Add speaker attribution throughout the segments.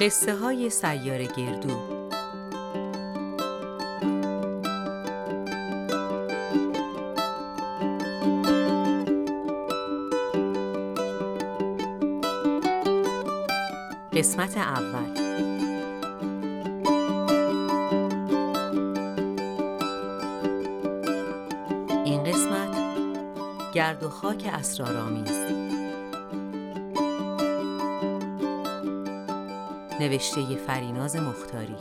Speaker 1: قصه های سیار گردو. قسمت اول. این قسمت گرد و خاک اسرارآمیز. نوشته فریناز مختاری.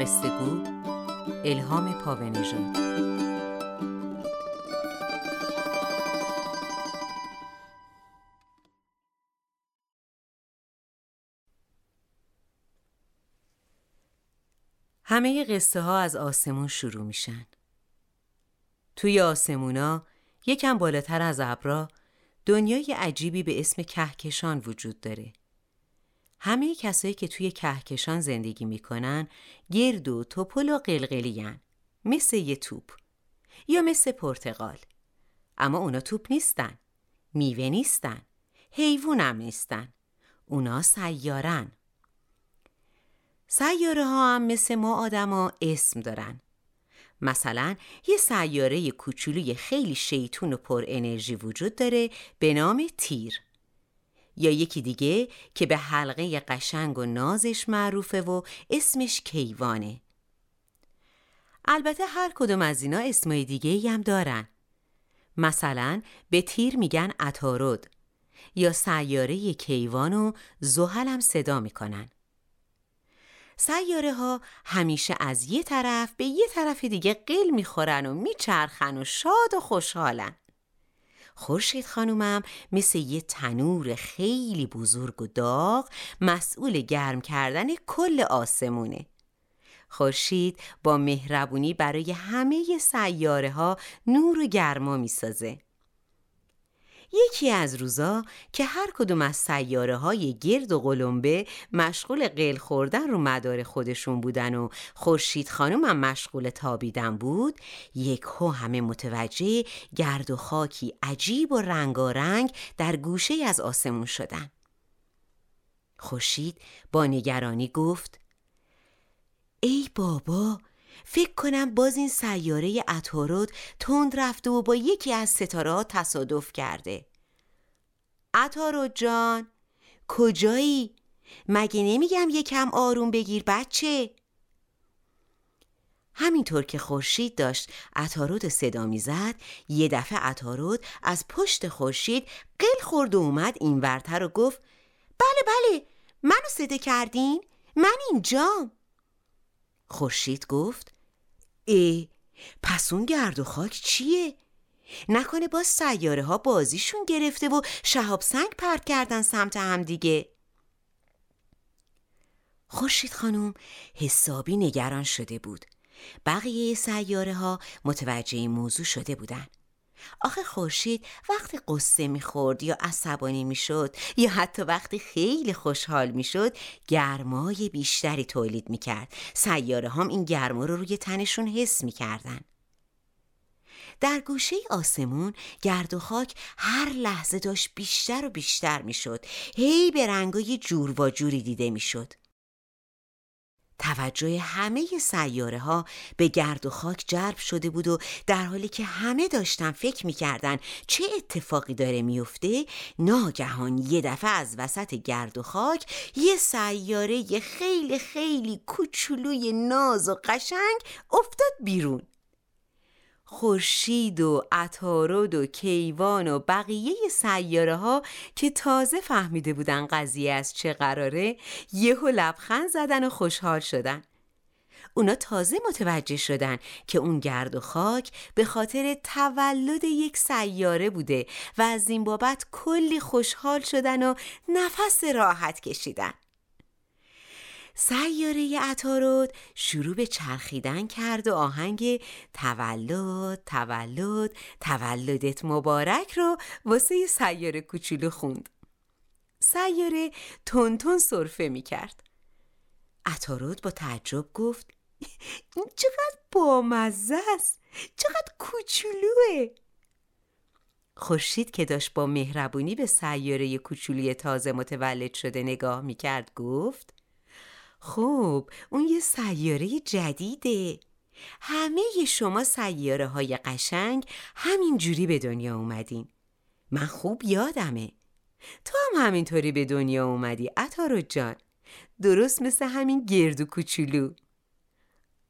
Speaker 1: قصه گو الهام پاونژاد. همه قصه ها از آسمون شروع میشن. توی آسمونا یکم بالاتر از ابرا دنیای عجیبی به اسم کهکشان وجود داره. همه کسایی که توی کهکشان زندگی می‌کنن گرد و توپل و قلقلین مثل یه توپ. یا مثل پرتقال. اما اونا توپ نیستن. میوه نیستن. حیوان هم نیستن. اونا سیارن. سیاره ها هم مثل ما آدما اسم دارن. مثلا یه سیاره کوچولوی خیلی شیطون و پر انرژی وجود داره به نام تیر. یا یکی دیگه که به حلقه قشنگ و نازش معروفه و اسمش کیوانه. البته هر کدوم از اینا اسمای دیگه هم دارن. مثلا به تیر میگن اتارود یا سیاره کیوان و زحل هم صدا می‌کنن. سیاره ها همیشه از یه طرف به یه طرف دیگه قل می‌خورن و میچرخن و شاد و خوشحالن. خورشید خانومم مثل یه تنور خیلی بزرگ و داغ مسئول گرم کردن کل آسمونه. خورشید با مهربونی برای همه سیاره ها نور و گرما می‌سازه. یکی از روزا که هر کدوم از سیاره های گرد و قلمبه مشغول قل خوردن رو مدار خودشون بودن و خورشید هم مشغول تابیدن بود یک هو همه متوجه گرد و خاکی عجیب و رنگارنگ در گوشه از آسمون شدن. خورشید با نگرانی گفت ای بابا فکر کنم باز این سیاره اتارود تند رفته و با یکی از ستاره تصادف کرده اتارود جان کجایی؟ مگه نمیگم یکم آروم بگیر بچه؟ همینطور که خورشید داشت اتارود صدا می‌زد یه دفعه اتارود از پشت خورشید قل خورد و اومد این ورتر و گفت بله بله منو صدا کردین من اینجام خورشید گفت ای پس اون گرد و خاک چیه؟ نکنه با سیاره ها بازیشون گرفته و شهاب سنگ پرت کردن سمت هم دیگه. خورشید خانم حسابی نگران شده بود. بقیه سیاره ها متوجه این موضوع شده بودن. آخه خورشید وقتی قصه می‌خورد یا عصبانی می‌شد یا حتی وقتی خیلی خوشحال می‌شد گرمای بیشتری تولید می‌کرد. سیاره هم این گرما رو روی تنشون حس می‌کردن. در گوشه آسمون گرد و خاک هر لحظه داشت بیشتر و بیشتر می‌شد. هی به رنگای جور و جوری دیده می‌شد. توجه همه سیاره ها به گرد و خاک جلب شده بود و در حالی که همه داشتن فکر می‌کردن چه اتفاقی داره میفته ناگهان یه دفعه از وسط گرد و خاک یه سیاره خیلی خیلی کوچولوی ناز و قشنگ افتاد بیرون. خورشید و عطارد و کیوان و بقیه سیاره ها که تازه فهمیده بودن قضیه از چه قراره یهو لبخند زدن و خوشحال شدن. اونا تازه متوجه شدن که اون گرد و خاک به خاطر تولد یک سیاره بوده و از این بابت کلی خوشحال شدن و نفس راحت کشیدن. سیاره عطارد شروع به چرخیدن کرد و آهنگ تولد تولد تولدت مبارک رو واسه سیاره کوچولو خوند. سیاره تون صرفه می کرد. عطارد با تعجب گفت این چقدر بامزه است چقدر کوچولوه. خورشید که داشت با مهربونی به سیاره کوچولی تازه متولد شده نگاه می کرد گفت خب اون یه سیاره جدیده. همه شما سیاره های قشنگ همین جوری به دنیا اومدین. من خوب یادمه. تو هم همینطوری به دنیا اومدی اتارو جان. درست مثل همین گردو کوچولو.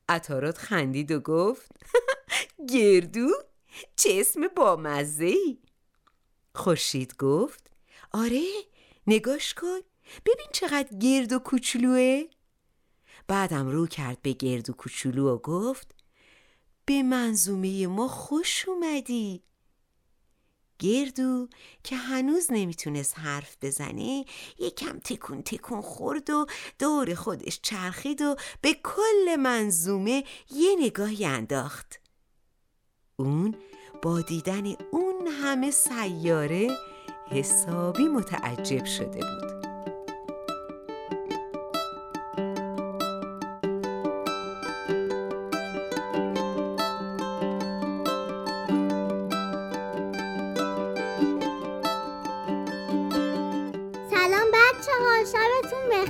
Speaker 1: اتارات خندید و گفت گردو چه اسم بامزه ای خورشید گفت آره نگاش کن. ببین چقدر گرد و کوچولوه. بعدم رو کرد به گرد و کوچولو و گفت به منظومه ما خوش اومدی. گردو که هنوز نمی‌تونست حرف بزنه یکم تکون تکون خورد و دور خودش چرخید و به کل منظومه یه نگاهی انداخت. اون با دیدن اون همه سیاره حسابی متعجب شده بود.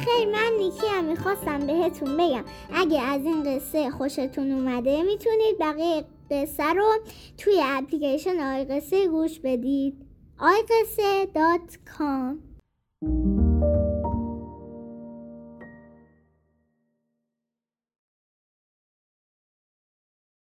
Speaker 2: بخیر من نیکی هم می‌خواستم بهتون بگم. اگه از این قصه خوشتون اومده می‌تونید بقیه قصه رو توی اپلیکیشن آی قصه گوش بدید. آی قصه dot com.